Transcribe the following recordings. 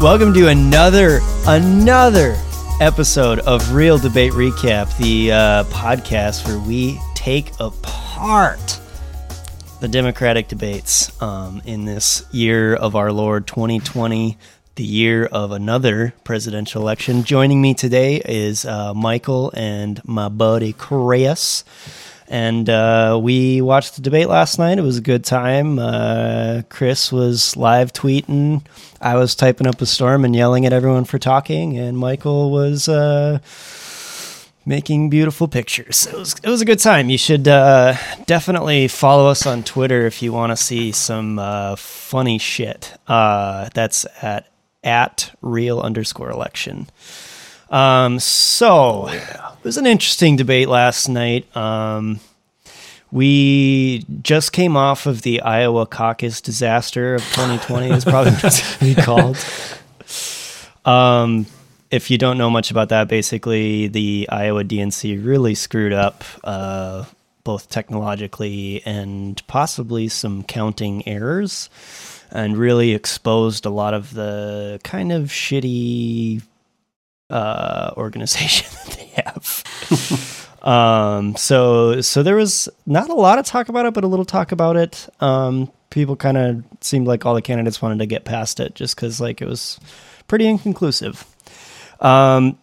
Welcome to another another episode of Real Debate Recap, the uh, podcast where we take apart the Democratic debates um, in this year of our Lord 2020, the year of another presidential election. Joining me today is uh, Michael and my buddy Chris. And uh, we watched the debate last night. It was a good time. Uh, Chris was live tweeting. I was typing up a storm and yelling at everyone for talking. And Michael was uh, making beautiful pictures. It was it was a good time. You should uh, definitely follow us on Twitter if you want to see some uh, funny shit. Uh, that's at at real underscore election. Um, so it was an interesting debate last night. Um, we just came off of the Iowa caucus disaster of 2020 is probably what be called. Um, if you don't know much about that, basically the Iowa DNC really screwed up uh, both technologically and possibly some counting errors, and really exposed a lot of the kind of shitty uh, organization that they have. um, so so there was not a lot of talk about it, but a little talk about it. Um, people kind of seemed like all the candidates wanted to get past it just because like it was pretty inconclusive. Um,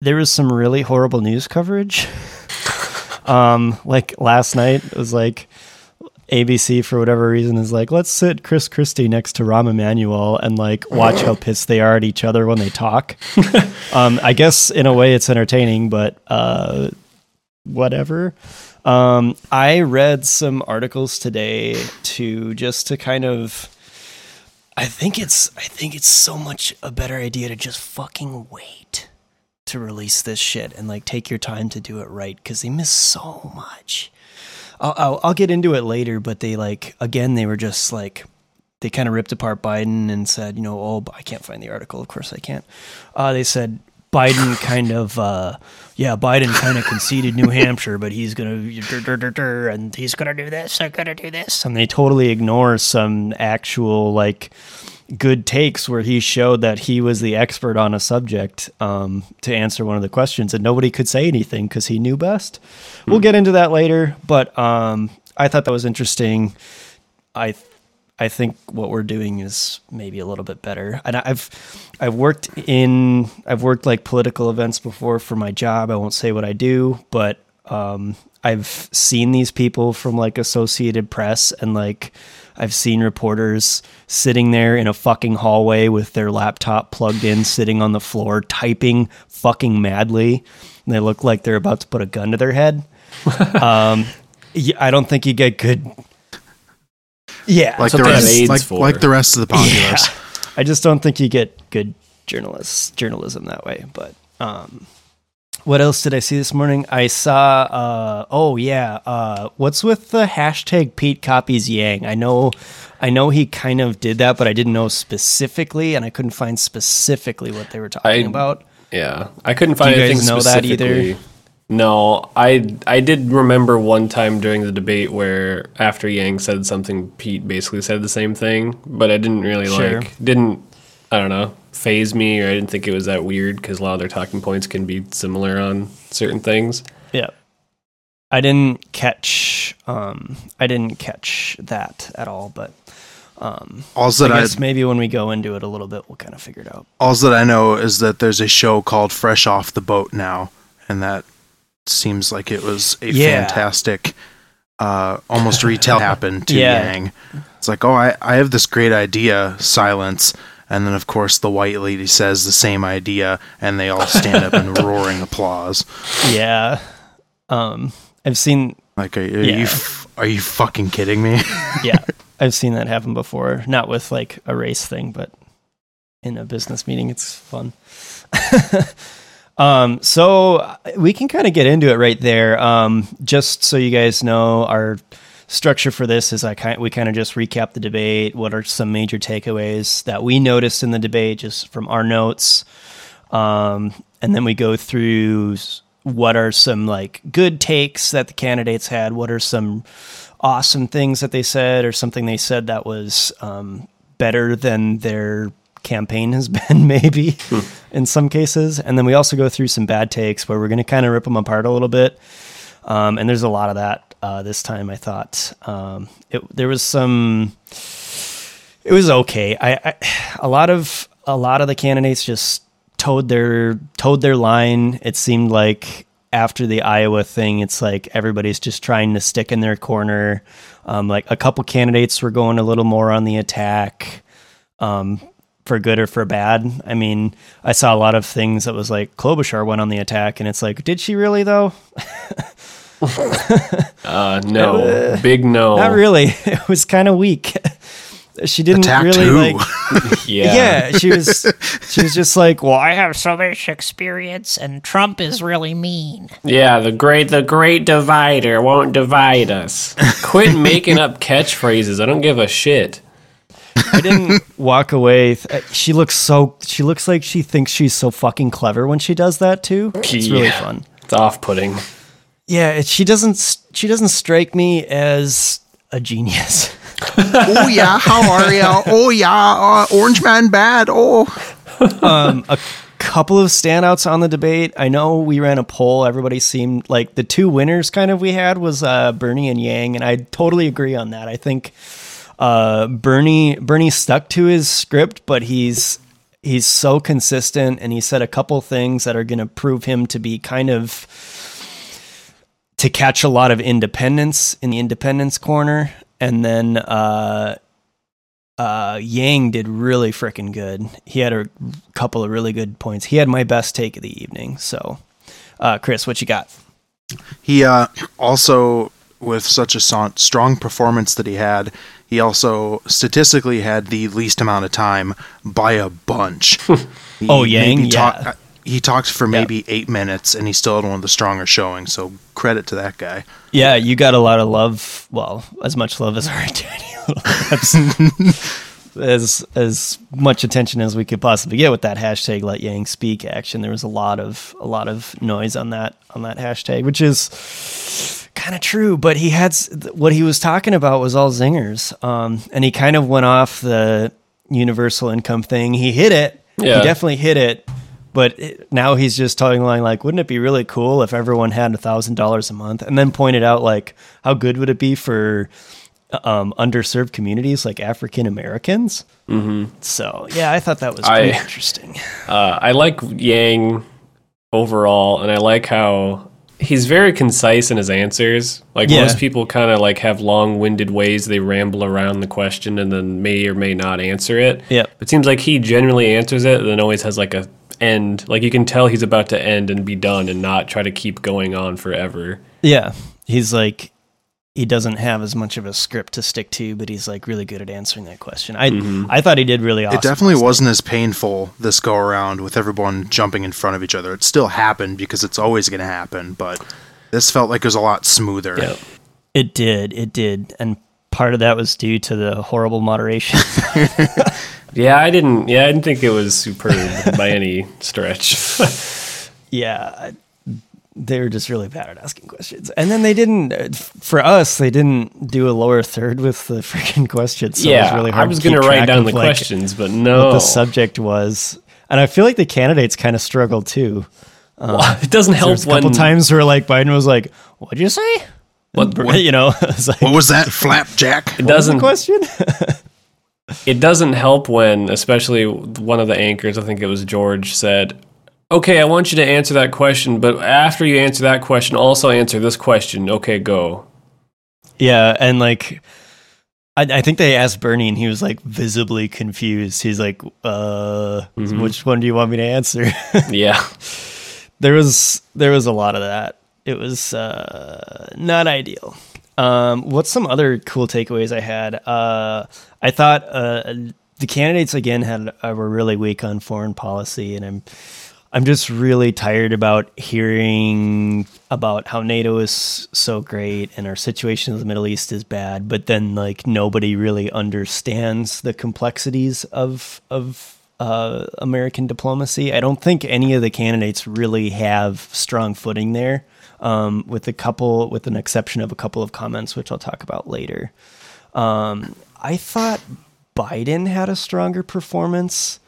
there was some really horrible news coverage. um, like last night, it was like ABC for whatever reason is like, let's sit Chris Christie next to Rahm Emanuel and like watch how pissed they are at each other when they talk. um, I guess in a way it's entertaining, but uh, whatever. Um, I read some articles today to just to kind of. I think it's I think it's so much a better idea to just fucking wait to release this shit and like take your time to do it right because they miss so much. I'll, I'll, I'll get into it later, but they like again they were just like they kind of ripped apart Biden and said, you know, oh, I can't find the article. Of course, I can't. Uh, they said Biden kind of, uh, yeah, Biden kind of conceded New Hampshire, but he's gonna and he's gonna do this, I'm gonna do this, and they totally ignore some actual like good takes where he showed that he was the expert on a subject um, to answer one of the questions, and nobody could say anything because he knew best. We'll get into that later, but um, I thought that was interesting. I I think what we're doing is maybe a little bit better. And I've I've worked in I've worked like political events before for my job. I won't say what I do, but um, I've seen these people from like Associated Press and like I've seen reporters sitting there in a fucking hallway with their laptop plugged in, sitting on the floor, typing fucking madly. And they look like they're about to put a gun to their head. um, I don't think you get good. Yeah, like the what they have rest, like, like the rest of the populace. Yeah. I just don't think you get good journalists journalism that way. But um, what else did I see this morning? I saw. Uh, oh yeah, uh, what's with the hashtag Pete copies Yang? I know, I know he kind of did that, but I didn't know specifically, and I couldn't find specifically what they were talking I- about. Yeah, I couldn't find Do you guys anything know that either? No, I I did remember one time during the debate where after Yang said something, Pete basically said the same thing, but I didn't really Sure. like didn't I don't know faze me or I didn't think it was that weird because a lot of their talking points can be similar on certain things. Yeah. I didn't catch um I didn't catch that at all, but um All I that I, guess maybe when we go into it a little bit we'll kind of figure it out. all that I know is that there's a show called Fresh Off the Boat now, and that seems like it was a Yeah. fantastic, uh, almost retail happened to Yeah. Yang. It's like, oh, I, I have this great idea, silence. And then, of course, the white lady says the same idea, and they all stand up in roaring applause. Yeah. Um I've seen Like, are, are Yeah. you f- are you fucking kidding me? yeah, I've seen that happen before. Not with like a race thing, but in a business meeting, it's fun. um, so we can kind of get into it right there. Um, just so you guys know, our structure for this is I kind we kind of just recap the debate. What are some major takeaways that we noticed in the debate, just from our notes, um, and then we go through what are some like good takes that the candidates had. What are some awesome things that they said, or something they said that was um, better than their campaign has been, maybe in some cases. And then we also go through some bad takes where we're going to kind of rip them apart a little bit. Um, and there's a lot of that uh, this time. I thought um, it, there was some. It was okay. I, I a lot of a lot of the candidates just toed their toed their line. It seemed like after the Iowa thing, it's like everybody's just trying to stick in their corner. Um, like a couple candidates were going a little more on the attack, um, for good or for bad. I mean, I saw a lot of things that was like Klobuchar went on the attack, and it's like, did she really though? Uh, no, big no. Not really. It was kind of weak. She didn't Attacked really who? like. Yeah. Yeah, she was. She was just like, well, I have so much experience, and Trump is really mean. Yeah, the great the great divider won't divide us. Quit making up catchphrases. I don't give a shit. I didn't walk away. th- uh, She looks so. She looks like she thinks she's so fucking clever when she does that too. It's really fun. It's off-putting. Yeah, it, she doesn't. She doesn't strike me as a genius. oh yeah, how are you? Oh yeah, uh, Orange Man bad. Oh, um, a Couple of standouts on the debate. I know we ran a poll. Everybody seemed like the two winners. Kind of we had was uh, Bernie and Yang, and I totally agree on that. I think uh, Bernie Bernie stuck to his script, but he's he's so consistent, and he said a couple things that are going to prove him to be kind of to catch a lot of independence in the independence corner, and then uh, uh, Yang did really freaking good. He had a couple of really good points. He had my best take of the evening. So, uh, Chris, what you got? he uh, also with such a strong performance that he had, he also statistically had the least amount of time by a bunch. Oh, Yang? Yeah. uh, he talked for maybe eight minutes, and he still had one of the stronger showings. So credit to that guy. Yeah, you got a lot of love. Well, as much love as our tiny little lips. as as much attention as we could possibly get with that hashtag let yang speak action there was a lot of a lot of noise on that on that hashtag which is kind of true but he had what he was talking about was all zingers um and he kind of went off the universal income thing he hit it Yeah. he definitely hit it but it, now he's just talking along like wouldn't it be really cool if everyone had a thousand dollars a month and then pointed out like how good would it be for um, underserved communities like African Americans. Mm-hmm. So yeah, I thought that was I- pretty interesting. Uh, I like Yang overall, and I like how he's very concise in his answers. Like Yeah. most people, kind of like have long-winded ways they ramble around the question and then may or may not answer it. Yeah. It seems like he genuinely answers it, and then always has like a end. Like you can tell he's about to end and be done, and not try to keep going on forever. Yeah, he's like he doesn't have as much of a script to stick to, but he's like really good at answering that question. I mm-hmm. I thought he did really awesome. It definitely wasn't as painful this go around with everyone jumping in front of each other. It still happened because it's always going to happen, but this felt like it was a lot smoother. Yeah. It did, it did, and part of that was due to the horrible moderation. Yeah, I didn't. Yeah, I didn't think it was superb by any stretch. yeah, they were just really bad at asking questions. And then they didn't, uh, for us, they didn't do a lower third with the freaking questions. So it was yeah, really I hard was to keep going to write down the like, questions, but no, What the subject was. And I feel like the candidates kind of struggled too. it doesn't help was a when couple times where like Biden was like, "What'd you say?" What- And, you know, it's like, What was that, Flapjack? it what was the doesn't question? It doesn't help when especially one of the anchors i think it was george said okay i want you to answer that question but after you answer that question also answer this question okay go yeah, and like, I, I think they asked Bernie, and he was like visibly confused. He's like, "Uh, Mm-hmm. which one do you want me to answer?" yeah there was there was a lot of that. It was uh, not ideal. Um, what's some other cool takeaways I had? Uh, I thought uh, the candidates again had uh, were really weak on foreign policy, and I'm I'm just really tired about hearing about how NATO is so great and our situation in the Middle East is bad, but then like nobody really understands the complexities of of uh, American diplomacy. I don't think any of the candidates really have strong footing there, um, with a couple, with an exception of a couple of comments, which I'll talk about later. Um, I thought Biden had a stronger performance.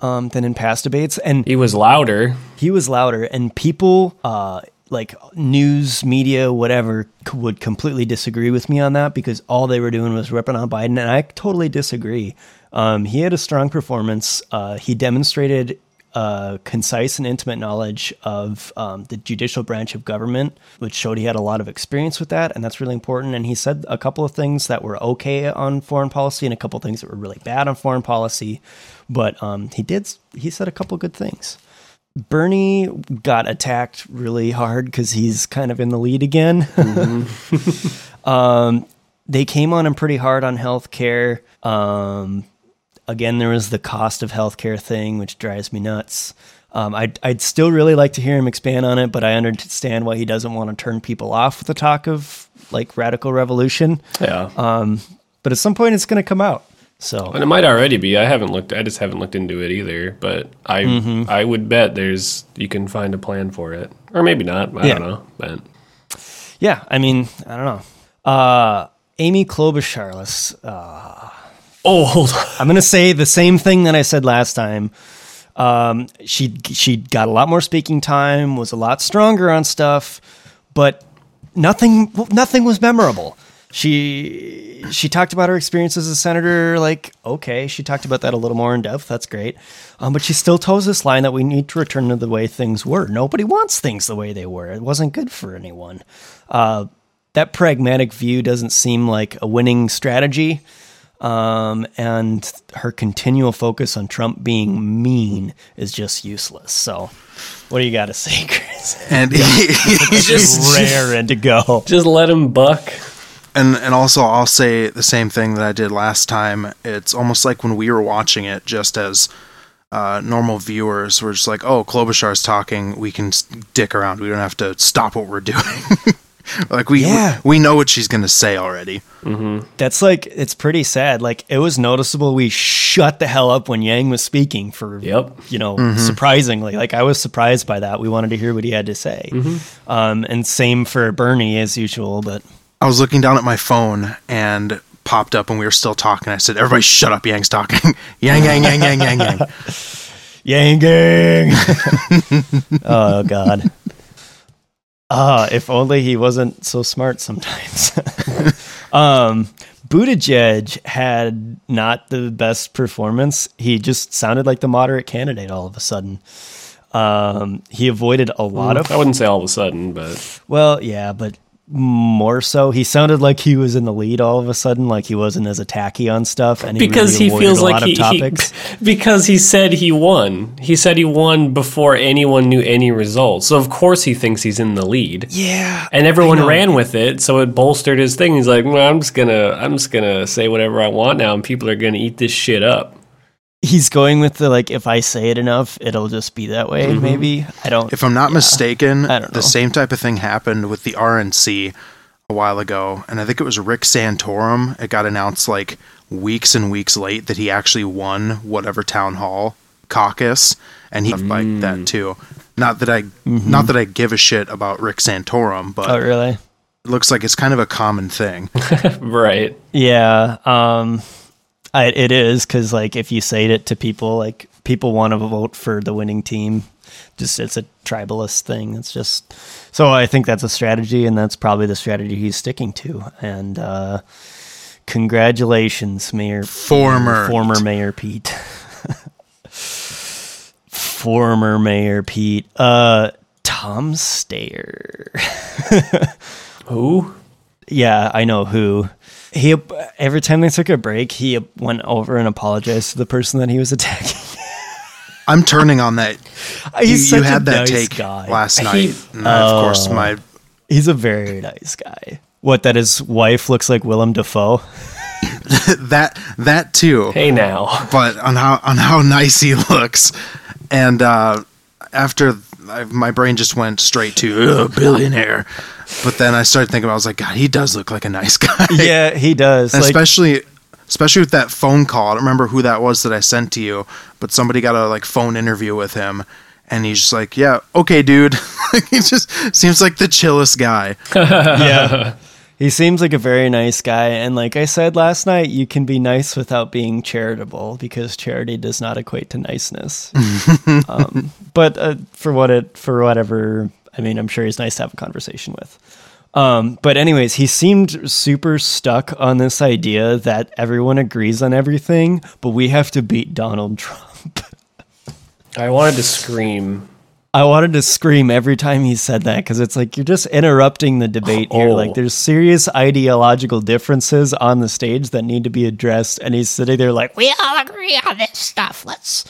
um, than in past debates, and He was louder. he was louder, and people, uh, like news, media, whatever, c- would completely disagree with me on that because all they were doing was ripping on Biden, and I totally disagree. Um, he had a strong performance. Uh, he demonstrated uh, concise and intimate knowledge of um, the judicial branch of government, which showed he had a lot of experience with that, and that's really important. And he said a couple of things that were okay on foreign policy, and a couple of things that were really bad on foreign policy. But um, he did. He said a couple good things. Bernie got attacked really hard because he's kind of in the lead again. um, they came on him pretty hard on healthcare. Um, again, there was the cost of healthcare thing, which drives me nuts. Um, I'd, I'd still really like to hear him expand on it, but I understand why he doesn't want to turn people off with the talk of like radical revolution. Yeah. Um, but at some point, it's going to come out. So and it might already be. I haven't looked. I just haven't looked into it either. But I, Mm-hmm. I would bet there's you can find a plan for it, or maybe not. I Yeah. don't know. But yeah, I mean, I don't know. Uh, Amy Klobuchar, let's oh, hold on. I'm going to say the same thing that I said last time. Um, she she got a lot more speaking time, was a lot stronger on stuff, but nothing nothing was memorable. She she talked about her experience as a senator. Like, okay, she talked about that a little more in depth. That's great, um, but she still toes this line that we need to return to the way things were. Nobody wants things the way they were. It wasn't good for anyone. Uh, that pragmatic view doesn't seem like a winning strategy um, and her continual focus on Trump being mean is just useless. So, what do you got to say, Chris? And he's Just- Raring to go. Just let him buck. and and also I'll say the same thing that I did last time. It's almost like when we were watching it, just as uh, normal viewers, we're just like, "Oh, Klobuchar's talking. We can s- dick around. We don't have to stop what we're doing." like we Yeah. we know what she's gonna say already. Mm-hmm. That's like it's pretty sad. Like it was noticeable we shut the hell up when Yang was speaking for Yep. you know mm-hmm. surprisingly. Like I was surprised by that. We wanted to hear what he had to say. Mm-hmm. Um, and same for Bernie as usual. But I was looking down at my phone and popped up when we were still talking. I said, "Everybody, shut up! Yang's talking. Yang, yang, yang, yang, yang, yang." Yang gang. oh God. Uh, if only he wasn't so smart sometimes. um, Buttigieg had not the best performance. He just sounded like the moderate candidate all of a sudden. Um, he avoided a lot of I wouldn't say all of a sudden, but well, yeah, but more so, he sounded like he was in the lead all of a sudden, like he wasn't as attacky on stuff, and he because really he feels a like lot he, of topics. he because he said he won. He said he won before anyone knew any results. So of course he thinks he's in the lead. yeah, And everyone ran with it, so it bolstered his thing. He's like, well, "I'm just gonna, I'm just gonna say whatever I want now, and people are gonna eat this shit up." He's going with the like if I say it enough, it'll just be that way. Maybe I don't. If I'm not mistaken, I don't know. the same type of thing happened with the RNC a while ago, and I think it was Rick Santorum. It got announced like weeks and weeks late that he actually won whatever town hall caucus, and he like Mm. that too. Not that I, not that I give a shit about Rick Santorum, but Mm-hmm. oh really? it looks like it's kind of a common thing. Right. Yeah, um, I, it is because like if you say it to people, like people want to vote for the winning team. Just it's a tribalist thing. It's just so I think that's a strategy, and that's probably the strategy he's sticking to. And uh, congratulations, Mayor Former. former Mayor Pete. former Mayor Pete. Uh, Tom Steyer. Who? Yeah, I know who. He every time they took a break, he went over and apologized to the person that he was attacking. I'm turning on that. You, He's you such had that nice take guy. last He- night, and I, of course Oh. my He's a very nice guy. What that his wife looks like Willem Dafoe. that that too. Hey now. but on how on how nice he looks, and uh, after I, my brain just went straight to "Ugh, billionaire, but then I started thinking, about I was like, God, he does look like a nice guy, Yeah, he does. Like, especially especially with that phone call. I don't remember who that was that I sent to you, but somebody got a like phone interview with him. And he's just like, yeah, okay, dude. he just seems like the chillest guy. yeah, He seems like a very nice guy, and like I said last night, you can be nice without being charitable because charity does not equate to niceness. um, but uh, for what it for whatever, I mean, I'm sure he's nice to have a conversation with. Um, but anyways, he seemed super stuck on this idea that everyone agrees on everything, but we have to beat Donald Trump. I wanted to scream. I wanted to scream every time he said that because it's like you're just interrupting the debate here. Oh. Like there's serious ideological differences on the stage that need to be addressed, and he's sitting there like, We all agree on this stuff. Let's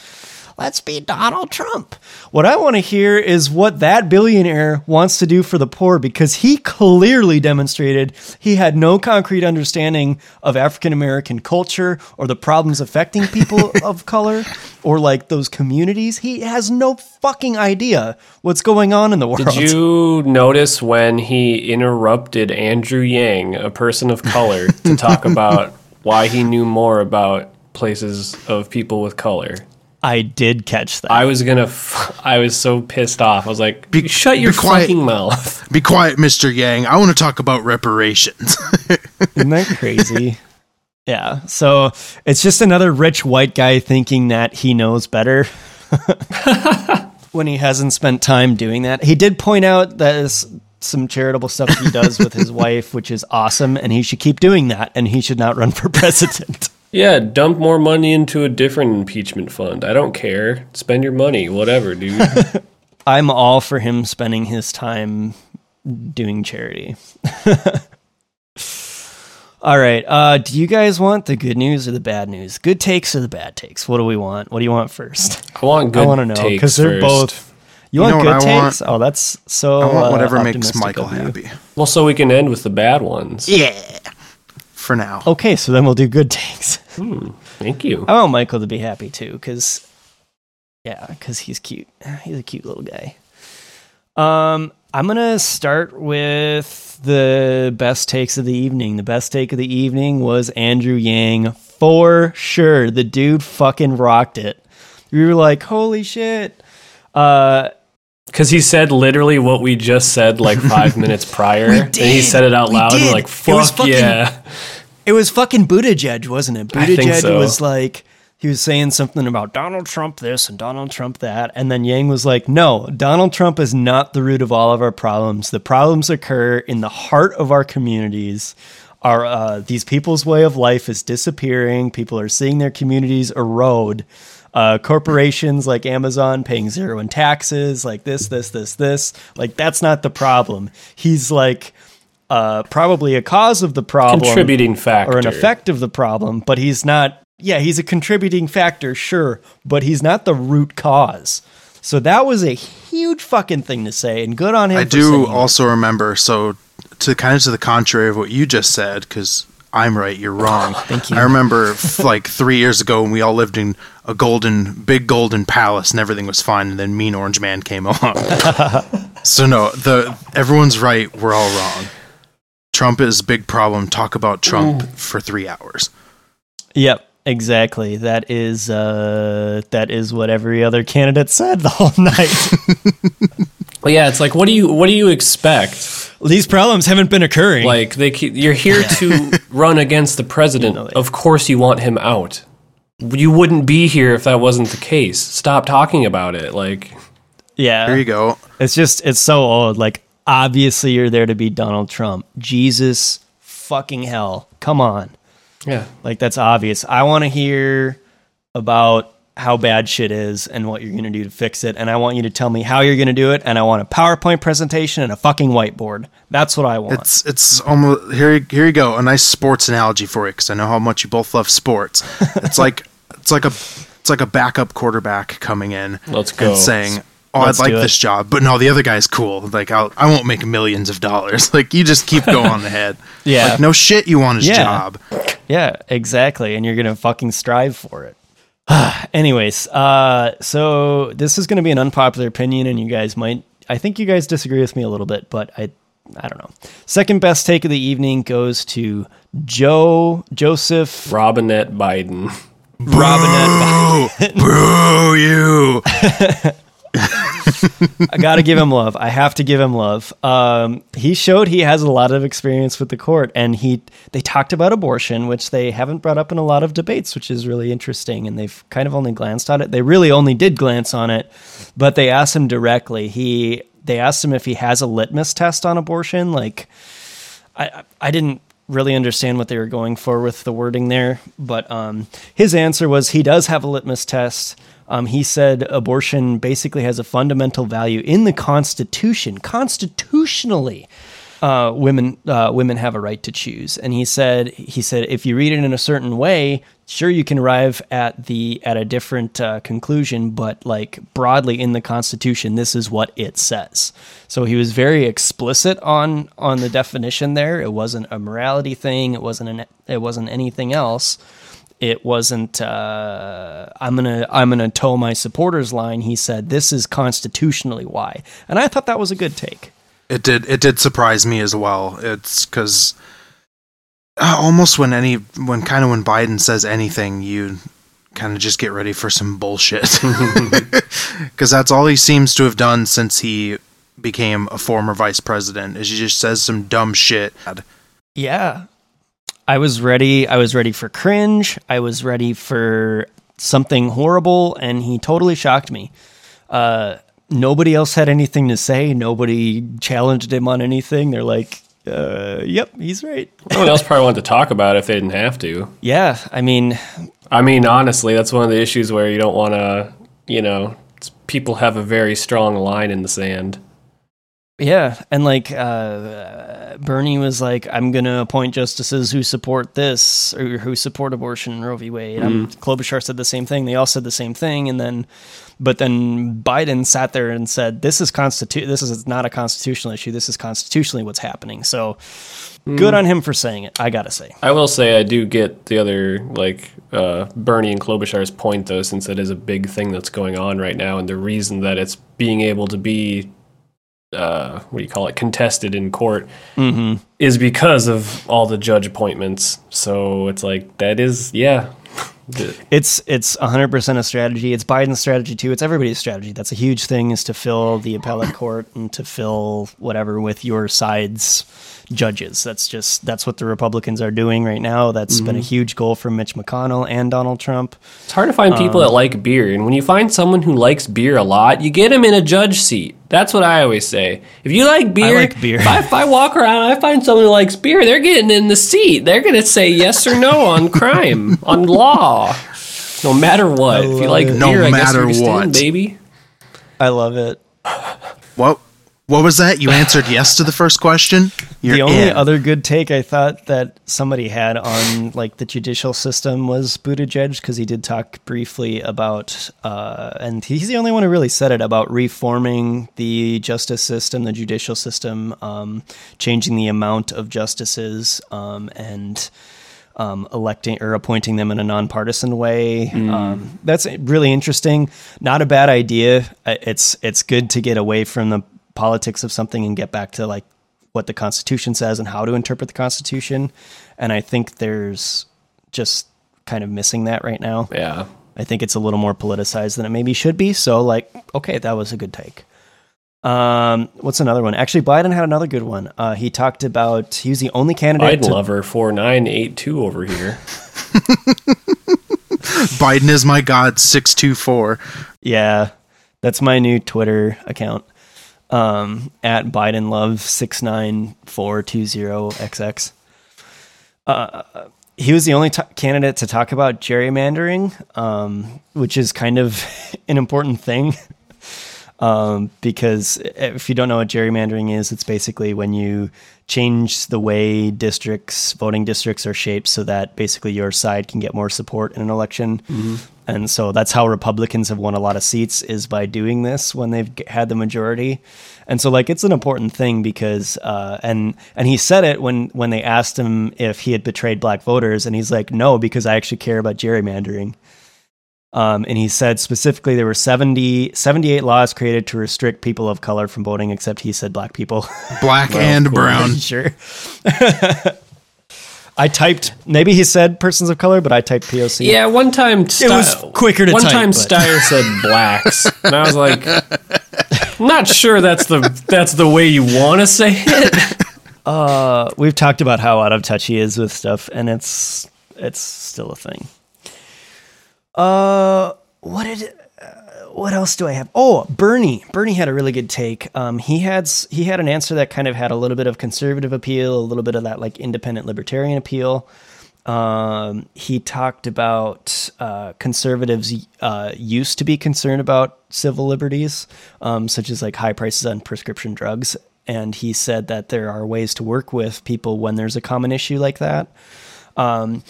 let's be Donald Trump. What I want to hear is what that billionaire wants to do for the poor because he clearly demonstrated he had no concrete understanding of African American culture or the problems affecting people of color or like those communities. He has no fucking idea what's going on in the world. Did you notice when he interrupted Andrew Yang, a person of color, to talk about why he knew more about places of people with color? I did catch that. I was gonna. F- I was so pissed off. I was like, Be- "Shut your be quiet. fucking mouth!" Be quiet, Mr. Yang. I want to talk about reparations. Isn't that crazy? yeah. So it's just another rich white guy thinking that he knows better when he hasn't spent time doing that. He did point out that is some charitable stuff he does with his wife, which is awesome, and he should keep doing that, and he should not run for president. Yeah, dump more money into a different impeachment fund. I don't care. Spend your money, whatever, dude. I'm all for him spending his time doing charity. all right. Uh, do you guys want the good news or the bad news? Good takes or the bad takes? What do we want? What do you want first? I want good. I want to know because they're takes both. You, You want good what I want? takes? Oh, that's so. I want uh, whatever makes optimistic Michael happy. Well, so we can end with the bad ones. Yeah. For now. Okay, so then we'll do good takes. Thank you. I want Michael to be happy too, because yeah, because he's cute. He's a cute little guy. Um, I'm gonna start with the best takes of the evening. The best take of the evening was Andrew Yang for sure. The dude fucking rocked it. We were like, holy shit. Uh, Because he said literally what we just said like five minutes prior. We And he said it out We loud. And we're like, It was fuck fucking- yeah. It was fucking Buttigieg, wasn't it? Buttigieg so. was like, he was saying something about Donald Trump this and Donald Trump that. And then Yang was like, no, Donald Trump is not the root of all of our problems. The problems occur in the heart of our communities. Our, uh, these people's way of life is disappearing. People are seeing their communities erode. Uh, corporations like Amazon paying zero in taxes, like this, this, this, this. Like, that's not the problem. He's like, uh, probably a cause of the problem Contributing factor. or an effect of the problem, but he's not. Yeah, he's a contributing factor, sure, but he's not the root cause. So that was a huge fucking thing to say, and good on him. I for do saying it. also remember, so to kind of to the contrary of what you just said, because I'm right, you're wrong. Thank you. I remember f- like three years ago when we all lived in a golden, big golden palace and everything was fine, and then Mean Orange Man came along. so no, the everyone's right. We're all wrong. Trump is a big problem. Talk about Trump for three hours. Yep, exactly. That is uh, that is what every other candidate said the whole night. Well, yeah, it's like, what do you what do you expect? These problems haven't been occurring. Like they keep, you're here to run against the president. You know, of course, you want him out. You wouldn't be here if that wasn't the case. Stop talking about it. Like, yeah, There you go. It's just it's so old. Like obviously you're there to be Donald Trump. Jesus fucking hell. Come on. yeah, Like that's obvious. I want to hear about how bad shit is and what you're going to do to fix it and I want you to tell me how you're going to do it and I want a PowerPoint presentation and a fucking whiteboard. That's what I want. It's it's almost here. Here you go. A nice sports analogy for you, because I know how much you both love sports. It's like it's like a it's like a backup quarterback coming in Let's go. and saying, "Oh, Let's I'd like this job, but no, the other guy's cool. Like I'll I won't make millions of dollars. Like you just keep going on ahead. Yeah. Like no shit, you want his Yeah. job. Yeah, exactly. And you're going to fucking strive for it. Anyways, uh, so this is going to be an unpopular opinion, and you guys might, I think you guys disagree with me a little bit, but I, I don't know. Second best take of the evening goes to Joe Joseph Robinette Biden. Robinette. Boo you. I got to give him love. I have to give him love. Um, he showed he has a lot of experience with the court, and he they talked about abortion, which they haven't brought up in a lot of debates, which is really interesting. And they've kind of only glanced on it. They really only did glance on it, but they asked him directly. He they asked him if he has a litmus test on abortion. Like, I I didn't really understand what they were going for with the wording there, but um, his answer was he does have a litmus test. Um, he said abortion basically has a fundamental value in the Constitution. Constitutionally, uh, women uh, women have a right to choose. And he said he said if you read it in a certain way, sure you can arrive at the at a different uh, conclusion, but like broadly in the Constitution, this is what it says. So he was very explicit on on the definition there. It wasn't a morality thing. It wasn't an it wasn't anything else it wasn't uh, i'm gonna i'm gonna toe my supporters line he said this is constitutionally why and i thought that was a good take It did. It did surprise me as well. It's because uh, almost when any when kind of when Biden says anything, you kind of just get ready for some bullshit. Because that's all he seems to have done since he became a former vice president. Is he just says some dumb shit. yeah i was ready i was ready for cringe i was ready for something horrible and he totally shocked me uh, nobody else had anything to say nobody challenged him on anything they're like uh, yep he's right No one else probably wanted to talk about it if they didn't have to. yeah i mean I mean, honestly, that's one of the issues where you don't want to, you know, people have a very strong line in the sand. Yeah, and like uh, Bernie was like, "I'm going to appoint justices who support this or who support abortion in Roe v. Wade." Um, Klobuchar said the same thing. They all said the same thing, and then, but then Biden sat there and said, "This is constitu- This is not a constitutional issue. This is constitutionally what's happening." So, good on him for saying it. I gotta say. I will say I do get the other like uh, Bernie and Klobuchar's point though, since it is a big thing that's going on right now, and the reason that it's being able to be uh, what do you call it contested in court Mm-hmm. is because of all the judge appointments. So it's like that is yeah. It's it's 100% a strategy. It's Biden's strategy too. It's everybody's strategy. That's a huge thing is to fill the appellate court and to fill whatever with your side's judges. That's just that's what the Republicans are doing right now. That's been a huge goal for Mitch McConnell and Donald Trump. It's hard to find people that like beer, and when you find someone who likes beer a lot, you get them in a judge seat. That's what I always say. If you like beer, like beer. If, I, if I walk around, I find someone who likes beer, they're getting in the seat. They're going to say yes or no on crime, on law, no matter what. If you like it. No beer, I guess matter you're just in, what. baby. I love it. What? What was that? You answered yes to the first question. You're the only in. other good take I thought that somebody had on like the judicial system was Buttigieg because he did talk briefly about, uh, and he's the only one who really said it about reforming the justice system, the judicial system, um, changing the amount of justices, um, and um, electing or appointing them in a nonpartisan way. Um, that's really interesting. Not a bad idea. It's it's good to get away from the politics of something and get back to like what the Constitution says and how to interpret the Constitution. And I think there's just kind of missing that right now. Yeah. I think it's a little more politicized than it maybe should be. So, like, okay, that was a good take. Um, what's another one? Actually, Biden had another good one. Uh, he talked about he was the only candidate. Biden to- lover four nine eight two over here. Biden is my god. Six two four. Yeah, that's my new Twitter account. Um, at Biden Love six nine four two zero XX. Uh, he was the only t- candidate to talk about gerrymandering, um, which is kind of an important thing. Um, because if you don't know what gerrymandering is, it's basically when you change the way districts, voting districts are shaped so that basically your side can get more support in an election. And so that's how Republicans have won a lot of seats is by doing this when they've had the majority. And so like it's an important thing because uh, and and he said it when when they asked him if he had betrayed black voters and he's like no because I actually care about gerrymandering. Um, and he said specifically there were 70, 78 laws created to restrict people of color from voting, except he said black people. Black and brown. sure. I typed, maybe he said persons of color, but I typed POC. Yeah, one time it was quicker to type. One type, time but- Steyer said blacks, and I was like, I'm not sure that's the that's the way you want to say it. Uh, we've talked about how out of touch he is with stuff, and it's it's still a thing. Uh, what did what else do I have? Oh, Bernie. Bernie had a really good take. Um, he had he had an answer that kind of had a little bit of conservative appeal, a little bit of that like independent libertarian appeal. Um, he talked about uh, conservatives uh, used to be concerned about civil liberties, um, such as like high prices on prescription drugs. And he said that there are ways to work with people when there's a common issue like that. Um,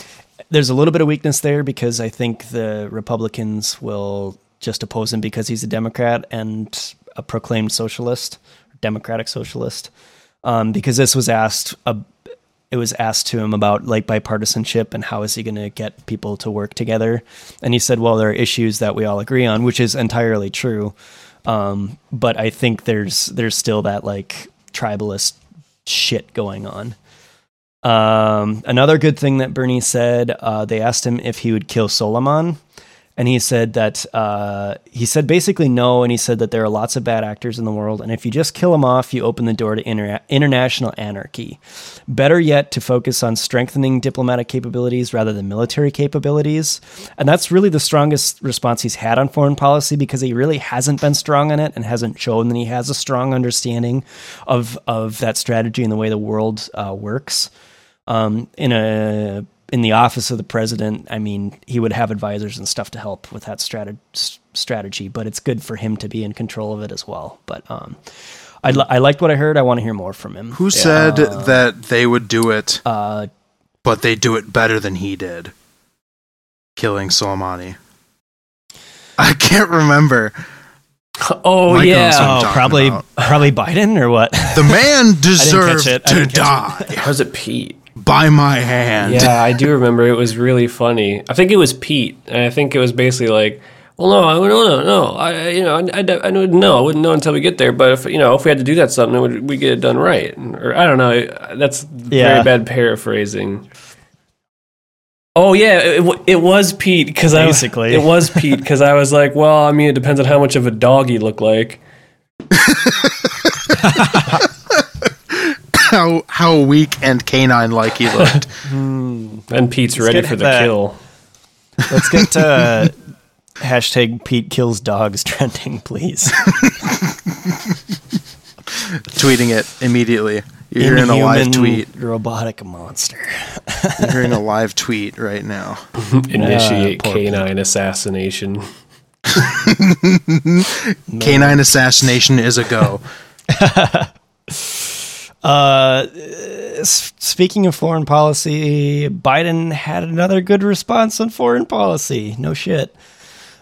there's a little bit of weakness there because I think the Republicans will just oppose him because he's a Democrat and a proclaimed socialist, democratic socialist. Um, because this was asked, uh, it was asked to him about like bipartisanship and how is he going to get people to work together. And he said, well, there are issues that we all agree on, which is entirely true. Um, but I think there's there's still that like tribalist shit going on. Um, another good thing that Bernie said, uh, they asked him if he would kill Soleimani, and he said that uh, he said basically no, and he said that there are lots of bad actors in the world, and if you just kill them off, you open the door to inter- international anarchy. Better yet, to focus on strengthening diplomatic capabilities rather than military capabilities, and that's really the strongest response he's had on foreign policy because he really hasn't been strong on it and hasn't shown that he has a strong understanding of of that strategy and the way the world uh, works um, in a in the office of the president, I mean, he would have advisors and stuff to help with that strat- strategy, but it's good for him to be in control of it as well. But um, I, li- I liked what I heard. I want to hear more from him. Who said that they would do it, Uh, but they do it better than he did? Killing Soleimani. I can't remember. Oh Mike yeah. oh, probably about. probably Biden or what? The man deserved to didn't catch die Was it Pete? By my hand. Yeah, I do remember. It was really funny. I think it was Pete, and I think it was basically like, "Well, no, I no, no, no. I, you know, I, I, I wouldn't know. I wouldn't know until we get there. But if you know, if we had to do that something, would we get it done right? Or I don't know. That's Yeah. very bad paraphrasing. Oh yeah, it, it was Pete because I Basically. it was Pete because I was like, well, I mean, it depends on how much of a dog you look like. How how weak and canine like he looked. And Pete's ready for the that. kill. Let's get to uh, hashtag Pete kills dogs trending, please. Tweeting it immediately. You're hearing a live tweet. Robotic monster. You're hearing a live tweet right now. Initiate poor Pete. canine assassination. Canine assassination is a go. Uh, speaking of foreign policy, Biden had another good response on foreign policy. No shit.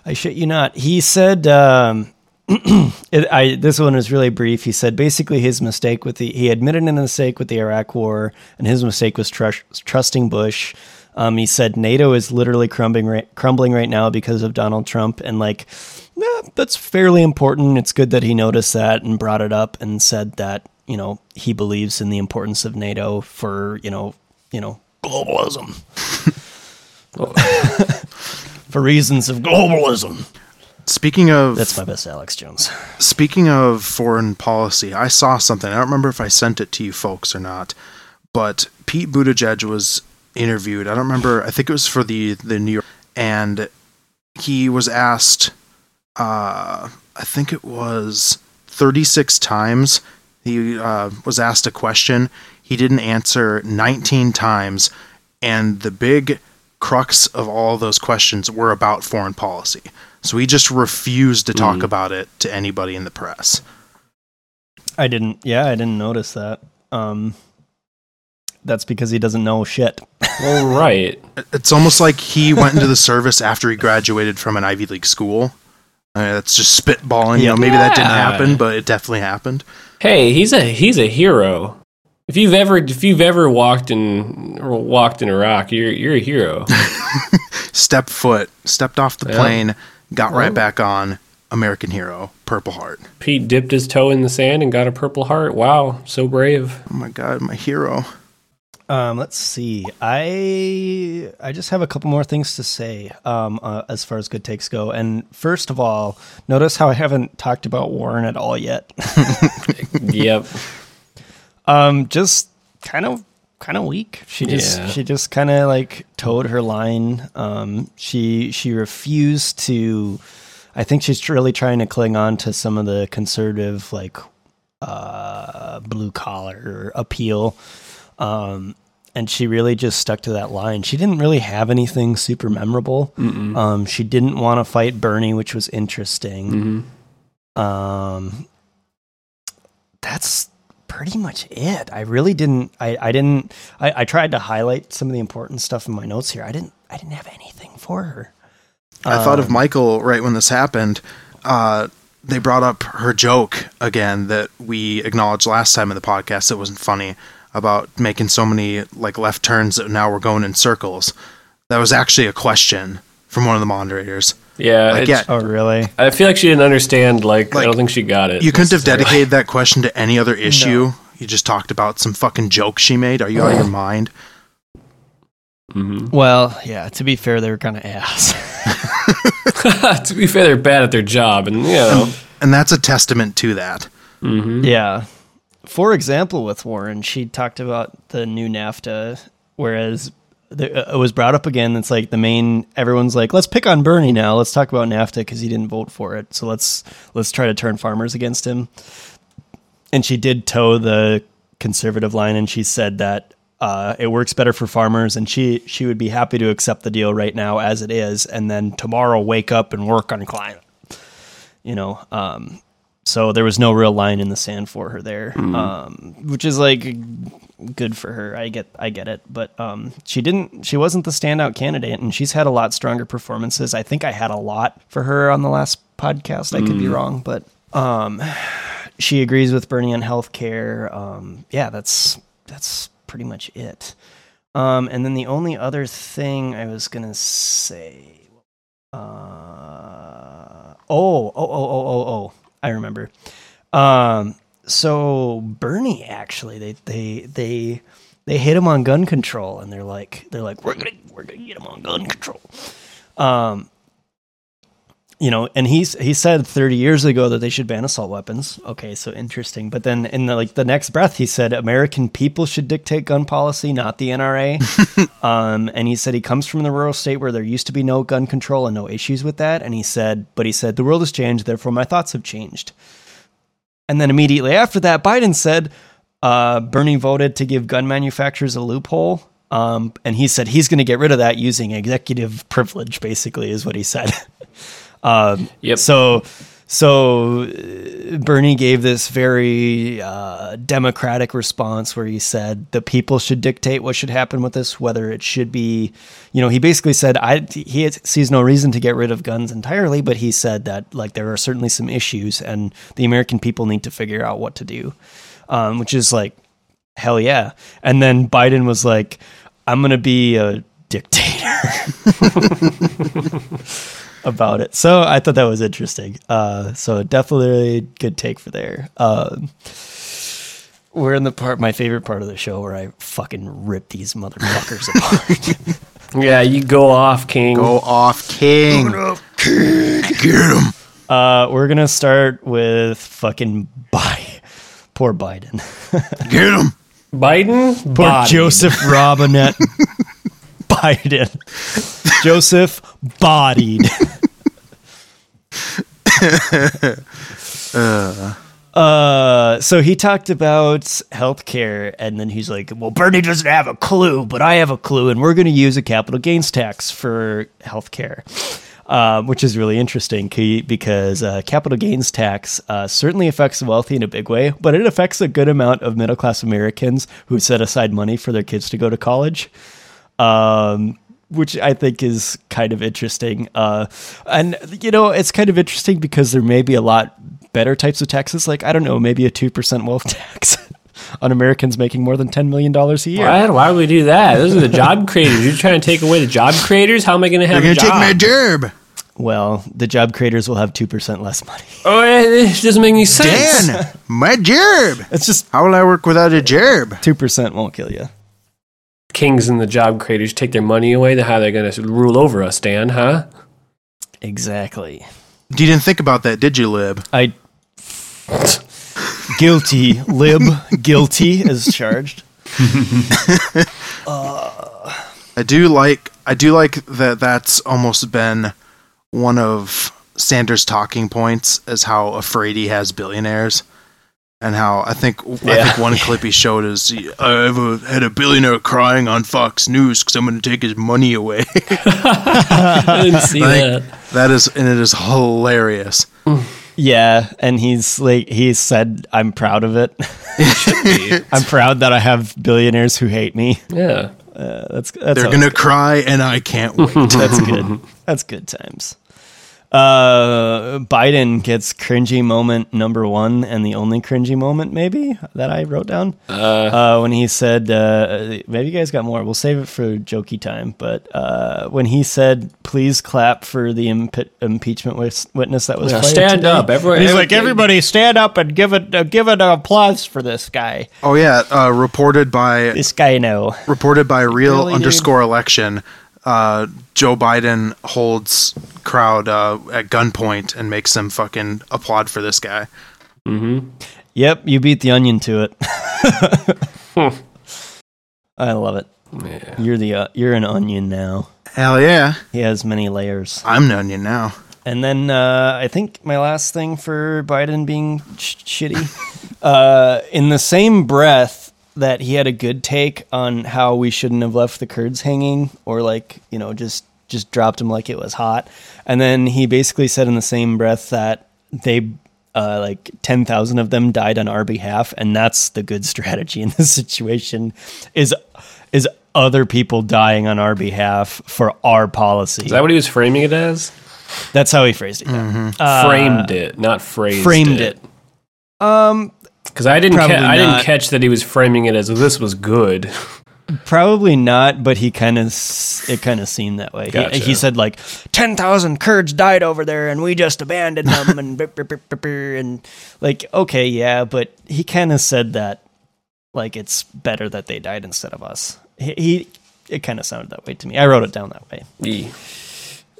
I shit you not. He said, um, it, I, this one is really brief. He said basically his mistake with the, he admitted a mistake with the Iraq war, and his mistake was trust, trusting Bush. Um, he said NATO is literally crumbling right, crumbling right now because of Donald Trump, and like eh, that's fairly important. It's good that he noticed that and brought it up and said that you know he believes in the importance of NATO for you know you know globalism for reasons of globalism. Speaking of That's my best, Alex Jones. Speaking of foreign policy, I saw something. I don't remember if I sent it to you folks or not, but Pete Buttigieg was interviewed. I don't remember. I think it was for the the New York, and he was asked. Uh, I think it was thirty six times. He uh, was asked a question. He didn't answer nineteen times, and the big crux of all those questions were about foreign policy. So he just refused to talk about it to anybody in the press. I didn't. Yeah, I didn't notice that. Um, that's because he doesn't know shit. Well, right. It's almost like he went into the service after he graduated from an Ivy League school. Uh, that's just spitballing. You know, maybe that didn't happen, but it definitely happened. Hey, he's a he's a hero. If you've ever if you've ever walked in walked in Iraq, you're you're a hero. Step foot, stepped off the Yeah. plane, got right back on. American hero, Purple Heart. Pete dipped his toe in the sand and got a purple heart. Wow, so brave. Oh my god, my hero. Um, let's see. I I just have a couple more things to say um, uh, as far as good takes go. And first of all, notice how I haven't talked about Warren at all yet. Yep. um, just kind of kind of weak. She just Yeah. she just kind of like toed her line. Um, she she refused to. I think she's really trying to cling on to some of the conservative like uh, blue collar appeal. Um, and she really just stuck to that line. She didn't really have anything super memorable. Um, she didn't want to fight Bernie, which was interesting. Um, that's pretty much it. I really didn't. I, I didn't. I, I tried to highlight some of the important stuff in my notes here. I didn't. I didn't have anything for her. I thought of Um, Michael right when this happened. Uh, they brought up her joke again that we acknowledged last time in the podcast. It wasn't funny about making so many like left turns that now we're going in circles. That was actually a question from one of the moderators. Yeah. Like, it's- yeah, Oh, really? I feel like she didn't understand. Like, I don't think she got it. you couldn't have dedicated that question to any other issue. You just talked about some fucking joke she made. Are you out of your mind? Mm-hmm. Well, yeah. To be fair, they were kind of ass. to be fair, they're bad at their job, and you know, And that's a testament to that. Mm-hmm. Yeah. For example, with Warren, she talked about the new NAFTA, whereas uh, it was brought up again. It's like the main. Everyone's like, let's pick on Bernie now. Let's talk about NAFTA because he didn't vote for it. So let's let's try to turn farmers against him. And she did toe the conservative line, and she said that uh, it works better for farmers, and she she would be happy to accept the deal right now as it is, and then tomorrow wake up and work on climate. You know, um, so there was no real line in the sand for her there, um, which is like good for her. I get, I get it, but um, she didn't. She wasn't the standout candidate, and she's had a lot stronger performances. I think I had a lot for her on the last podcast. I could be wrong, but um, she agrees with Bernie on healthcare. Um, yeah, that's that's pretty much it. Um, and then the only other thing I was gonna say, uh, oh, oh, oh, oh, oh, oh, I remember. Um, so Bernie actually, they they they they hit him on gun control, and they're like they're like we're gonna we're gonna get him on gun control. Um, you know, and he's he said 30 years ago that they should ban assault weapons. Okay, so interesting. But then in the, like the next breath, he said American people should dictate gun policy, not the NRA. um, and he said he comes from the rural state where there used to be no gun control and no issues with that. And he said, but he said the world has changed, therefore my thoughts have changed. And then immediately after that, Biden said uh, Bernie voted to give gun manufacturers a loophole. Um, and he said he's going to get rid of that using executive privilege, basically, is what he said. um, Yep. So, so uh, Bernie gave this very uh, democratic response where he said the people should dictate what should happen with this, whether it should be, you know, he basically said I he sees no reason to get rid of guns entirely, but he said that like there are certainly some issues and the American people need to figure out what to do, um, which is like hell yeah. And then Biden was like, I'm gonna be a dictator. about it. So I thought that was interesting. Uh, so definitely good take for there. Um, we're in the part, my favorite part of the show, where I fucking rip these motherfuckers apart. yeah, you go off, King. Go off, King. Get him. Uh, we're gonna start with fucking Bi. Poor Biden. Get him. Biden. Poor bodied. Joseph Robinette Biden. Joseph bodied. Uh, so he talked about healthcare, and then he's like, "Well, Bernie doesn't have a clue, but I have a clue, and we're going to use a capital gains tax for healthcare." Um, which is really interesting because uh, capital gains tax uh, certainly affects the wealthy in a big way, but it affects a good amount of middle class Americans who set aside money for their kids to go to college. Um, which I think is kind of interesting. Uh, and, you know, it's kind of interesting because there may be a lot better types of taxes. Like, I don't know, maybe a 2% wealth tax on Americans making more than $10 million a year. Why, why would we do that? Those are the job creators. You're trying to take away the job creators? How am I going to have You're a gonna take my job. Well, the job creators will have 2% less money. oh, it it doesn't make any sense. Dan, my job. It's just How will I work without a job? 2% won't kill you. Kings and the job creators take their money away, then how they're going to rule over us, Dan? Huh? Exactly. You didn't think about that, did you, Lib? I guilty lib guilty as charged. Uh. I do like I do like that that's almost been one of Sanders' talking points is how afraid he has billionaires. And how I think I think one clip he showed is I ever had a billionaire crying on Fox News because I'm going to take his money away. I didn't see Like, that is and it is hilarious. Yeah, and he's like he said I'm proud of it. I'm proud that I have billionaires who hate me. Yeah. Uh, that's that's They're gonna cry and I can't wait. That's good. That's good times. Uh, Biden gets cringy moment number one and the only cringy moment maybe that I wrote down. Uh, when he said, uh, maybe you guys got more. We'll save it for jokey time. But uh, when he said, "Please clap for the impe- impeachment wis- witness that was Yeah, stand today." up, everyone- he's every- like, "Everybody, stand up and give it uh, give it an applause for this guy. oh yeah, uh, reported by This guy, no." reported by real Really, dude? underscore election. Uh, Joe Biden holds crowd uh, at gunpoint and makes them fucking applaud for this guy. Mm-hmm. Yep, you beat the onion to it. I love it. Yeah. You're the uh, you're an onion now. Hell yeah, He has many layers. I'm an onion now. And then uh, I think my last thing for Biden being sh- shitty, uh, in the same breath that he had a good take on how we shouldn't have left the Kurds hanging or like you know just just dropped them like it was hot, and then he basically said in the same breath that they. Uh, like 10,000 of them died on our behalf and that's the good strategy in this situation is is other people dying on our behalf for our policy Is that what he was framing it as? that's how he phrased it yeah. framed it, not phrased framed it. Um, Because I didn't, ca- I didn't catch that he was framing it as this was good. probably not, but he kind of it kind of seemed that way. He- Gotcha. He, said like ten thousand Kurds died over there, and we just abandoned them, and brr, brr, brr, brr, brr," and like okay, yeah, but he kind of said that like it's better that they died instead of us. He, he it kind of sounded that way to me. I wrote it down that way. Eee.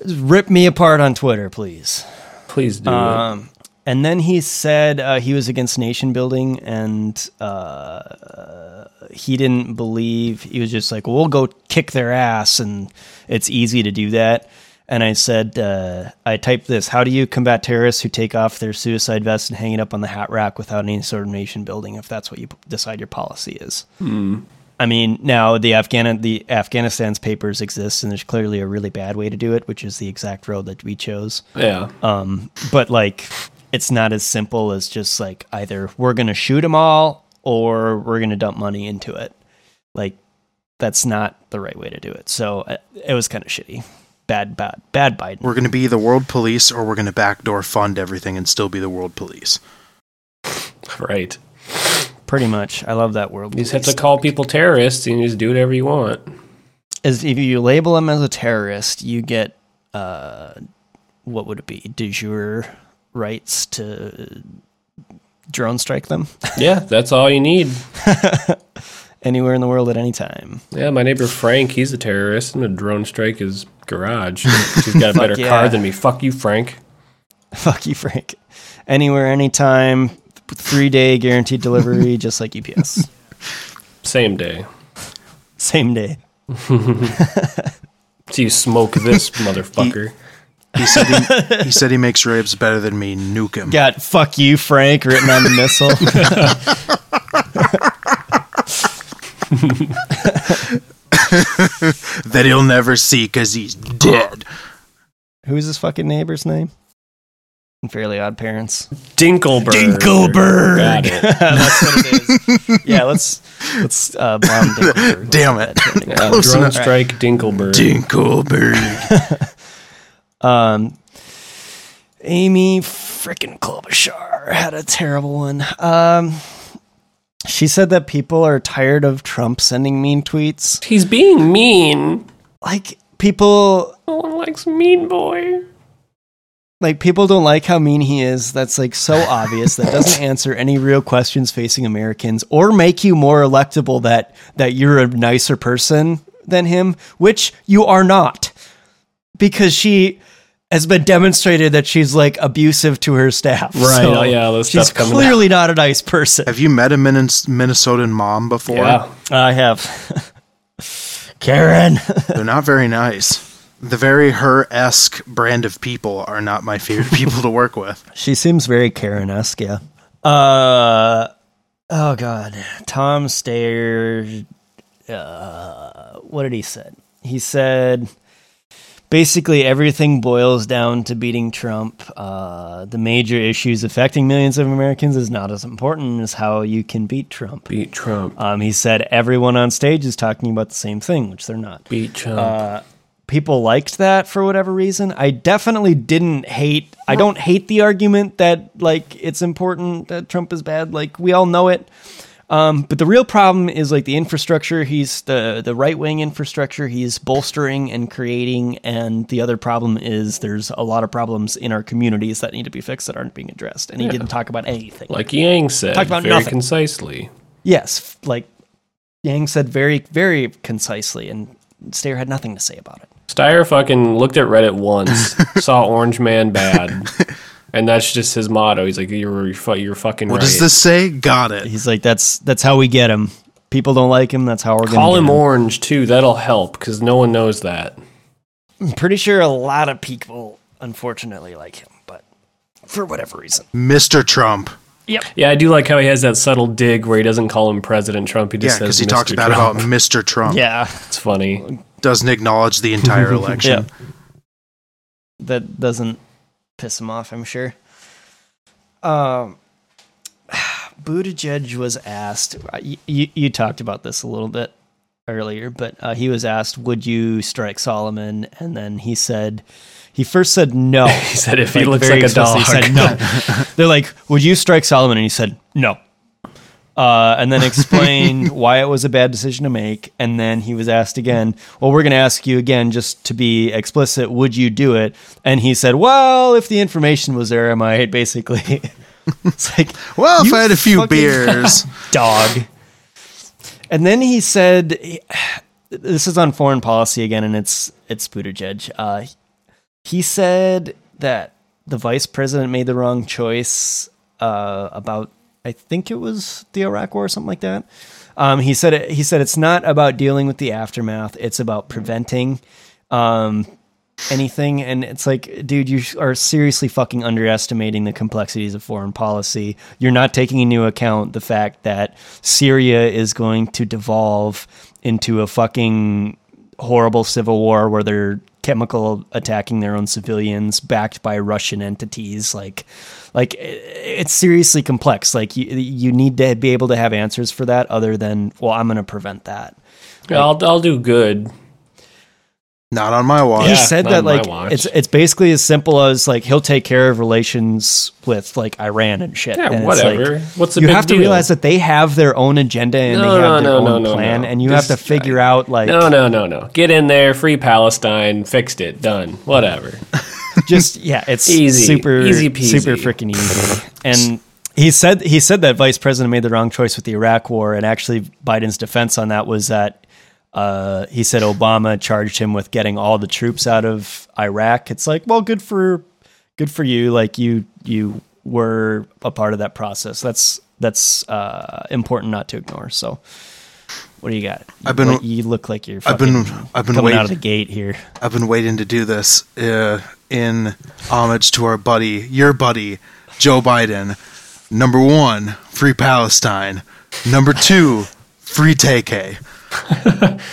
Rip me apart on Twitter, please. Please do it. Um, and then he said uh, he was against nation building, and uh, he didn't believe. He was just like, "We'll go kick their ass," and it's easy to do that. And I said, uh, I typed this: How do you combat terrorists who take off their suicide vest and hang it up on the hat rack without any sort of nation building? If that's what you p- decide your policy is. I mean, now the Afghan the Afghanistan's papers exist, and there's clearly a really bad way to do it, which is the exact road that we chose. yeah. Um, but like, it's not as simple as just like either we're gonna shoot them all or we're gonna dump money into it. Like, that's not the right way to do it. So uh, it was kind of shitty. Bad, bad, bad Biden. We're going to be the world police, or we're going to backdoor fund everything and still be the world police. Right. Pretty much. I love that world. You just have to call people terrorists and you just do whatever you want. As if you label him as a terrorist, you get uh, what would it be? De jure rights to drone strike them Yeah, that's all you need. anywhere in the world at any time. Yeah, my neighbor Frank, he's a terrorist. I'm gonna drone strike his garage. He's got a better yeah. car than me. Fuck you, Frank. Fuck you, Frank. Anywhere, anytime, three day guaranteed delivery, just like UPS. Same day. Same day. So you smoke this motherfucker. He said he, he said he makes ribs better than me. Nuke him. Got "fuck you, Frank" written on the missile. That he'll never see because he's dead. Who's his fucking neighbor's name? In Fairly Odd Parents. Dinkleberg. Dinkleberg. Got it. That's what it is. Yeah, let's let's uh, bomb Dinkleberg. Damn it. Yeah, Close drone enough. strike Dinkleberg. Dinkleberg. Um, Amy frickin' Klobuchar had a terrible one. Um, she said that people are tired of Trump sending mean tweets. He's being mean. Like people No one likes mean boy. Like people don't like how mean he is. That's like so obvious. That doesn't answer any real questions facing Americans or make you more electable that that you're a nicer person than him, which you are not. Because she has been demonstrated that she's like abusive to her staff. Right, oh, yeah, all this she's stuff coming clearly not a nice person. Have you met a Minnes- Minnesotan mom before? Yeah. I have. Karen. They're not very nice. The very her esque brand of people are not my favorite people to work with. She seems very Karen esque, yeah. Uh oh god. Tom Steyer uh what did he said? He said basically everything boils down to beating Trump. Uh the major issues affecting millions of Americans is not as important as how you can beat Trump. Beat Trump. Um he said everyone on stage is talking about the same thing, which they're not Beat Trump. Uh, people liked that for whatever reason. I definitely didn't hate. I don't hate the argument that like it's important that Trump is bad. Like we all know it. Um, but the real problem is like the infrastructure. He's the the right wing infrastructure. He's bolstering and creating, and the other problem is there's a lot of problems in our communities that need to be fixed that aren't being addressed. And he didn't talk about anything. like Yang said, Talked about very nothing. concisely. yes, like Yang said very very concisely, and Steyer had nothing to say about it. Steyer fucking looked at Reddit once, saw Orange Man bad, and that's just his motto. He's like, "You're you're, fucking What right." does this say? Got it. He's like, that's that's how we get him. People don't like him. That's how we're Call gonna him get Orange too. That'll help because no one knows that. I'm pretty sure a lot of people, unfortunately, like him, but for whatever reason. Mr. Trump. Yeah, I do like how he has that subtle dig where he doesn't call him President Trump. He Yeah, just because says he talks Mr. bad about Mr. Trump. Yeah, It's funny. Doesn't acknowledge the entire election. that doesn't piss him off. I'm sure. Um, Buttigieg was asked. You, you, you talked about this a little bit earlier, but uh, he was asked, "Would you strike Soleimani?" And then he said, he first said no. He said if he looks like a dog. He said no. They're like, "Would you strike Soleimani?" And he said no. Uh, and then explained why it was a bad decision to make. And then he was asked again, "Well, we're going to ask you again, just to be explicit. Would you do it?" And he said, "Well, if the information was there, I might." Basically, it's like, Well, if I had a few beers. dog. And then he said, "This is on foreign policy again, and it's it's Buttigieg." Uh, he said that the vice president made the wrong choice uh, about, I think it was the Iraq War or something like that. Um, he said it, he said it's not about dealing with the aftermath; it's about preventing um, anything. And it's like, dude, you are seriously fucking underestimating the complexities of foreign policy. You're not taking into account the fact that Syria is going to devolve into a fucking horrible civil war where they're chemical attacking their own civilians backed by Russian entities. Like like it's seriously complex. Like you you need to be able to have answers for that other than well I'm going to prevent that. I'll I'll do good. Not on my watch. he Yeah, said that like it's it's basically as simple as like he'll take care of relations with like Iran and shit. Yeah, And whatever. like, What's the you big have to deal? realize that they have their own agenda and No, they have no, their no, own no, no, plan, no. and you Just- have to figure out like No, no, no, no. Get in there, free Palestine, fixed it, done. Whatever. just yeah, it's Easy. super Easy peasy. super freaking easy. And he said he said that vice president made the wrong choice with the Iraq war, and actually Biden's defense on that was that uh, he said Obama charged him with getting all the troops out of Iraq. It's like, well, good for good for you. Like you you were a part of that process. That's that's uh, important not to ignore. So. What do you got? I've been- you look like you're. I've been- I've been coming out of the gate here. I've been waiting to do this uh, in homage to our buddy, your buddy, Joe Biden. Number one, free Palestine. Number two, free TK.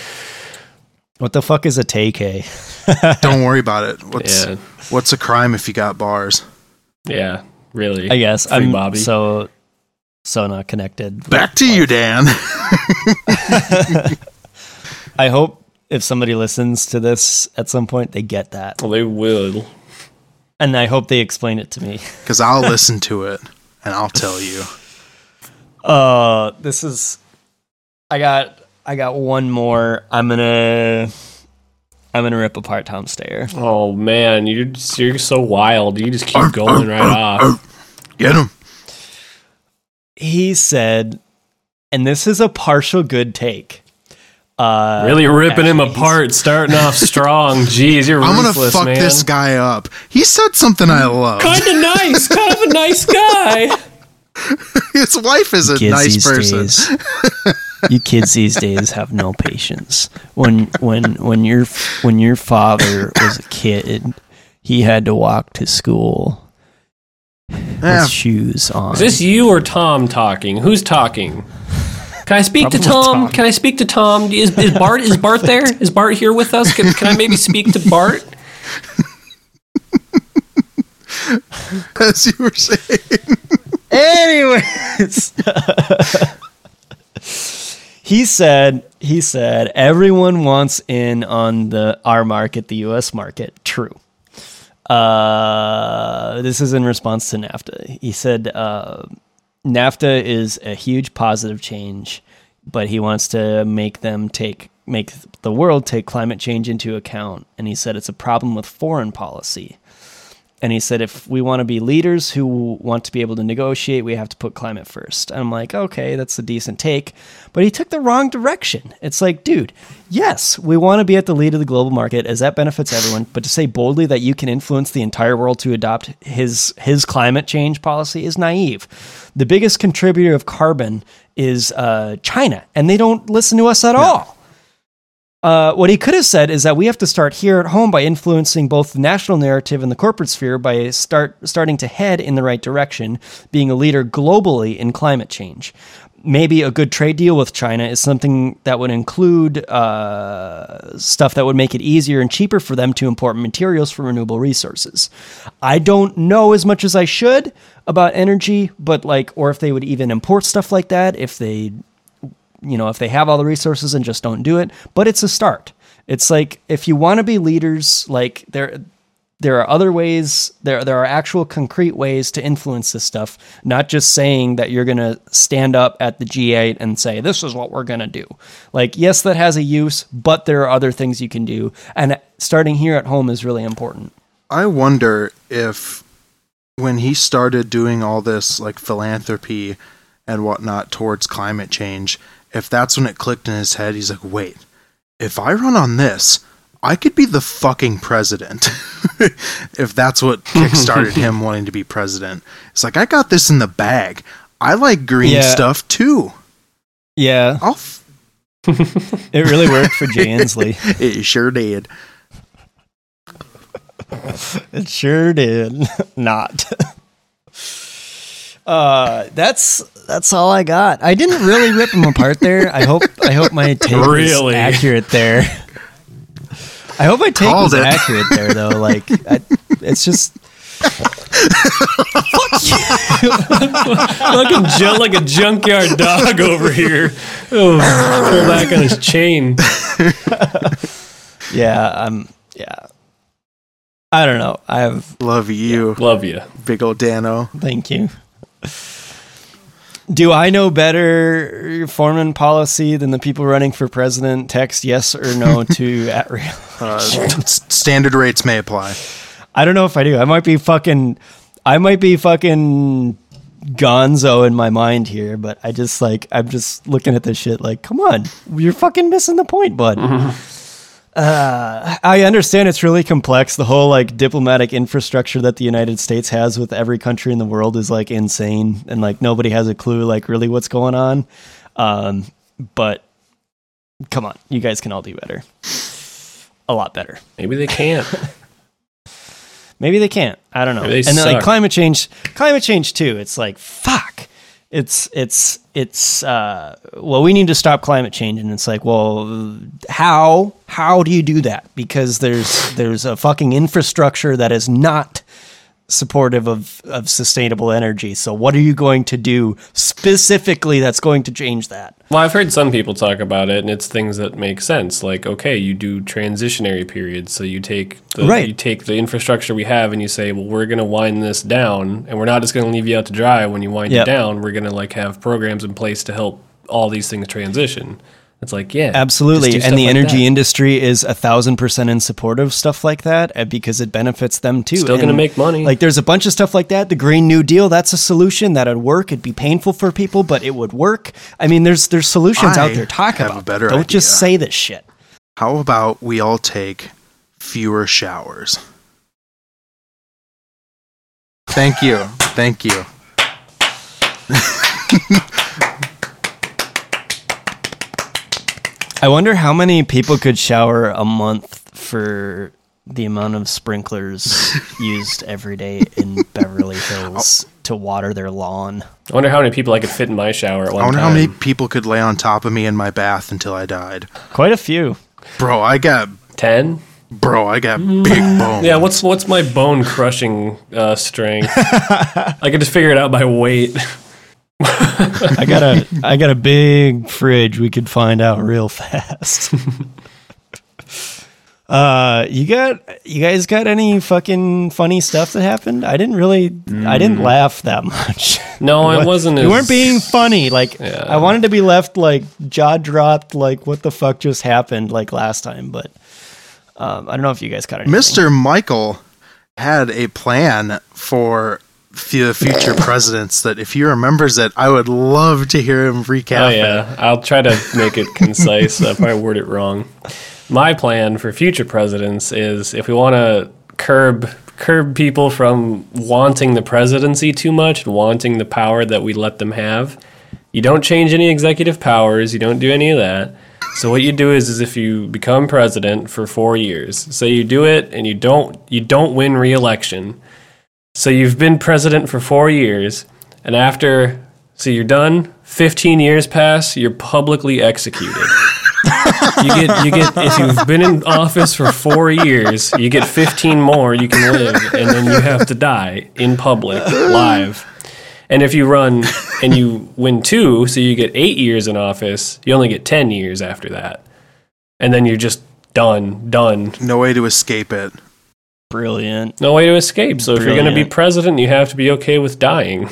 What the fuck is a take? Don't worry about it. What's Yeah. what's a crime if you got bars? Yeah, really. I guess Free I'm Bobby. so so not connected. Back to you, Dan. I hope if somebody listens to this at some point, they get that, well, they will. and I hope they explain it to me. Because I'll listen to it and I'll tell you. Uh, this is. I got. I got one more. I'm gonna. I'm gonna rip apart Tom Steyer. Oh man, you're just, you're so wild. You just keep going right off. Get him. He said, and this is a partial good take. Uh, Really ripping him actually, he's- apart, starting off strong. Jeez, you're I'm gonna ruthless, fuck man. this guy up. He said something I love. Kind of nice, kind of a nice guy. His wife is a kids nice person. days, you kids these days have no patience. When when when your when your father was a kid, he had to walk to school with Yeah, shoes on. Is this you or Tom talking? Who's talking? Can I speak to Tom? Tom. Can I speak to Tom? Is, is Bart is Bart there? Is Bart here with us? Can, can I maybe speak to Bart? as you were saying. Anyways, he said he said everyone wants in on the our market, the U.S. market. True. Uh, this is in response to NAFTA. He said uh, NAFTA is a huge positive change, but he wants to make them take make the world take climate change into account. And he said it's a problem with foreign policy. And he said, if we want to be leaders who want to be able to negotiate, we have to put climate first. And I'm like, okay, that's a decent take. But he took the wrong direction. It's like, dude, yes, we want to be at the lead of the global market as that benefits everyone. But to say boldly that you can influence the entire world to adopt his his climate change policy is naive. The biggest contributor of carbon is uh, China, and they don't listen to us at all. Uh, what he could have said is that we have to start here at home by influencing both the national narrative and the corporate sphere by start starting to head in the right direction, being a leader globally in climate change. Maybe a good trade deal with China is something that would include uh, stuff that would make it easier and cheaper for them to import materials from renewable resources. I don't know as much as I should about energy, but like, or if they would even import stuff like that, if they you know, if they have all the resources and just don't do it, but it's a start. It's like if you want to be leaders, like there there are other ways, there there are actual concrete ways to influence this stuff, not just saying that you're going to stand up at the G8 and say this is what we're going to do. Like yes, that has a use, but there are other things you can do and starting here at home is really important. I wonder if when he started doing all this like philanthropy and whatnot towards climate change, if that's when it clicked in his head, he's like, wait, if I run on this, I could be the fucking president. if that's what kickstarted him wanting to be president. It's like, I got this in the bag. I like green Yeah. stuff too. Yeah, I'll f- it really worked for Jay Inslee. it sure did. It sure did not. Uh, that's that's all I got. I didn't really rip them apart there. I hope I hope my take Really? was accurate there. I hope my take Called was it. accurate there, though. Like, I, it's just Looking ju- like a junkyard dog over here. Oh, pull back on his chain. yeah. I'm yeah. I don't know. I have Love you, Love you. big old Dano. thank you. Do I know better foreign policy than the people running for president? Text yes or no to at real. Uh, standard rates may apply. I don't know if I do. I might be fucking. I might be fucking gonzo in my mind here, but I just like I'm just looking at this shit like, come on, you're fucking missing the point, bud. Uh, I understand it's really complex. The whole like diplomatic infrastructure that the United States has with every country in the world is like insane, and like nobody has a clue like really what's going on. Um, but come on, you guys can all do better, a lot better. Maybe they can't. Maybe they can't. I don't know. And then like climate change, climate change too. It's like fuck. It's it's it's uh well we need to stop climate change. And it's like well how how do you do that? Because there's there's a fucking infrastructure that is not supportive of of sustainable energy. So what are you going to do specifically that's going to change that? Well, I've heard some people talk about it, and it's things that make sense. Like, okay, you do transitionary periods, so you take the Right. you take the infrastructure we have, and you say, well, we're going to wind this down, and we're not just going to leave you out to dry when you wind Yep. it down. We're going to like have programs in place to help all these things transition. It's like, yeah, Absolutely. And the like energy that. industry is a thousand percent in support of stuff like that uh, because it benefits them too. Still gonna make money. Like there's a bunch of stuff like that. The Green New Deal, that's a solution that would work. It'd be painful for people, but it would work. I mean, there's there's solutions I out there. Talk have a about better. Don't just say this shit. How about we all take fewer showers? Thank you. Thank you. I wonder how many people could shower a month for the amount of sprinklers used every day in Beverly Hills to water their lawn. I wonder how many people I could fit in my shower at one time. I wonder time. how many people could lay on top of me in my bath until I died. Quite a few. Bro, I got Ten? bro, I got big bones. Yeah. What's what's my bone crushing uh, strength? I could just figure it out by weight. I got a I got a big fridge we could find out real fast. uh you got you guys got any fucking funny stuff that happened? I didn't really I didn't laugh that much. No, What- it wasn't. You as, weren't being funny. Like Yeah. I wanted to be left like jaw dropped like what the fuck just happened like last time, but um, I don't know if you guys got it. Mr. Michael had a plan for the future presidents that if he remembers it, I would love to hear him recap Oh yeah, I'll try to make it concise. If I probably word it wrong. My plan for future presidents is if we want to curb curb people from wanting the presidency too much and wanting the power that we let them have, you don't change any executive powers. You don't do any of that. So what you do is, is if you become president for four years, say you do it and you don't you don't win re-election. So you've been president for four years, and after so you're done. Fifteen years pass. You're publicly executed. you get you get if you've been in office for four years, you get fifteen more. You can live, and then you have to die in public, live. And if you run and you win two, so you get eight years in office, you only get ten years after that, and then you're just done, done. No way to escape it. Brilliant. No way to escape. So if you're going to be president, you have to be okay with dying.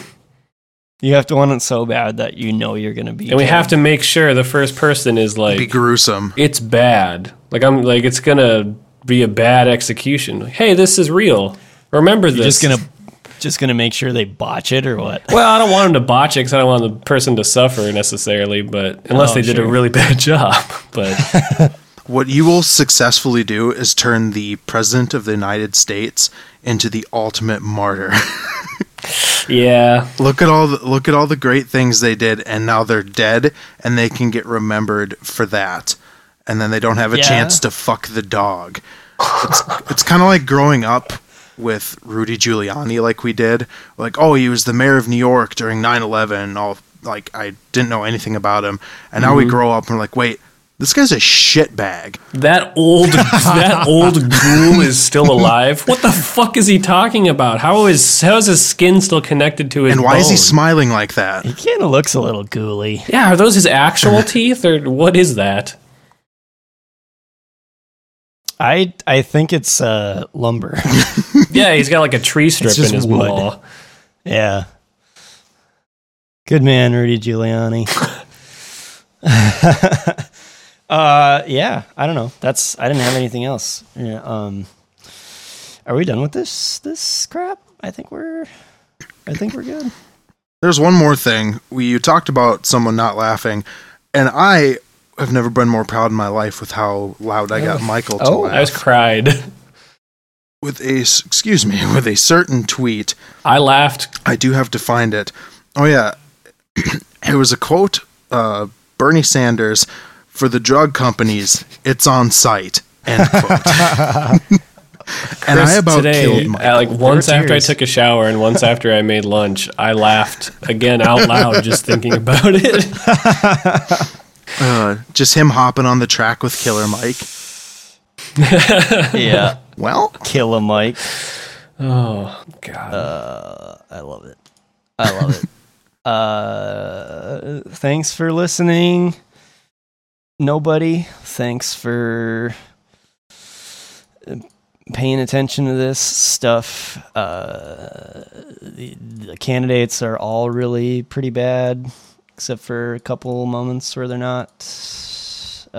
You have to want it so bad that you know you're gonna be And we have to make sure the first person is Be like gruesome. it's bad. Like I'm like it's gonna be a bad execution. Hey, this is real. Remember You're this. just gonna just gonna make sure they botch it or what? Well, I don't want them to botch it because I don't want the person to suffer necessarily. But unless Oh, they did a really bad job. But What you will successfully do is turn the president of the United States into the ultimate martyr. yeah, look at all the look at all the great things they did and now they're dead and they can get remembered for that. And then they don't have a Yeah. chance to fuck the dog. It's it's kind of like growing up with Rudy Giuliani like we did. Like, oh, he was the mayor of New York during 9/11. All like I didn't know anything about him. And now we mm-hmm. grow up and we're like, "Wait, this guy's a shitbag." that old that old ghoul is still alive. What the fuck is he talking about? How is how is his skin still connected to his? And why is he smiling like that? He kind of looks a little ghouly. Yeah, are those his actual teeth or what is that? I I think it's uh, lumber. Yeah, he's got like a tree strip just in his wood. wall. yeah. Good man, Rudy Giuliani. Uh, yeah. I don't know. That's I didn't have anything else. Yeah. Um, are we done with this this crap? I think we're. I think we're good. There's one more thing. We you talked about someone not laughing, and I have never been more proud in my life with how loud I got Michael to Oh. laugh. I just cried. with a excuse me with a certain tweet. I laughed. I do have to find it. Oh yeah, it was a quote. Uh, Bernie Sanders for the drug companies. It's on site. End quote. and I Chris, about today, killed uh, Michael. like once were after I took a shower and once after I made lunch, I laughed again out loud just thinking about it. Uh, just him hopping on the track with Killer Mike. Yeah. Well, Killer Mike. Oh God! I love it. I love it. Uh, thanks for listening. Nobody, thanks for uh, paying attention to this stuff. Uh, the, the candidates are all really pretty bad, except for a couple moments where they're not. uh,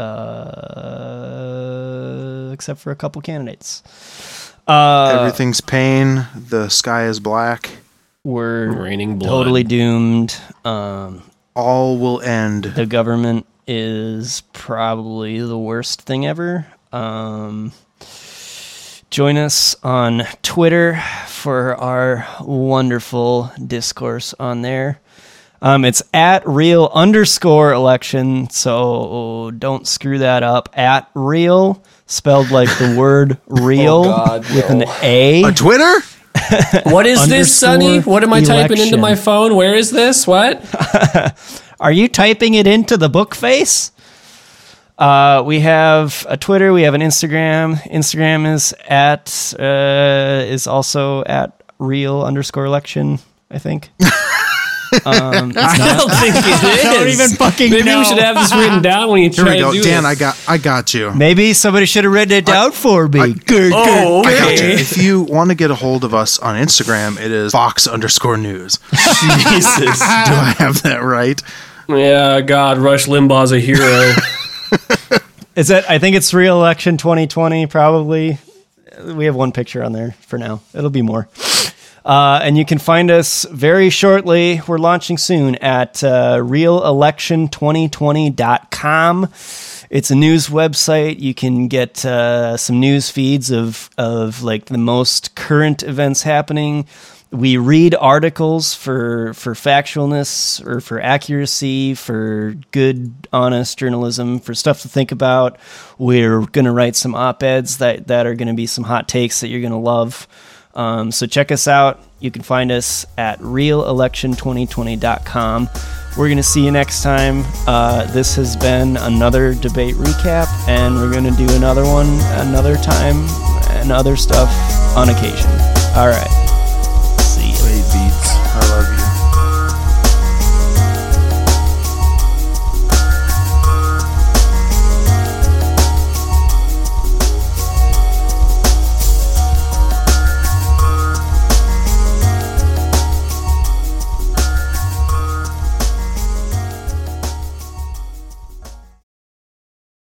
except for a couple candidates. Uh, Everything's pain. The sky is black. we're Raining blood. totally doomed. Um, All will end. the government is probably the worst thing ever. Um, join us on Twitter for our wonderful discourse on there. Um, it's at real underscore election, so don't screw that up. At real, spelled like the word real God, with an. A. A Twitter? What is this, Sonny? What am I typing into my phone? Where is this? What? Are you typing it into the book face? Uh, we have a Twitter. We have an Instagram. Instagram is at uh, is also at real underscore election. I think. Um, I don't think it is. I don't even fucking Maybe know. we should have this written down when you Here try we to go. do Dan, this. I got I got you. Maybe somebody should have written it down for me. Oh, I got you. okay. If you want to get a hold of us on Instagram, it is Fox underscore news. Jesus. Do I have that right? Yeah, God, Rush Limbaugh's a hero. Is it? I think it's real election 2020. Probably. We have one picture on there for now. It'll be more. Uh, and you can find us very shortly. We're launching soon at uh, realelection2020.com. It's a news website. You can get uh, some news feeds of, of like the most current events happening. We read articles for for factualness or for accuracy, for good, honest journalism, for stuff to think about. We're going to write some op eds that, that are going to be some hot takes that you're going to love. Um, so check us out. You can find us at realelection2020.com. We're going to see you next time. Uh, this has been another debate recap, and we're going to do another one another time and other stuff on occasion. All right.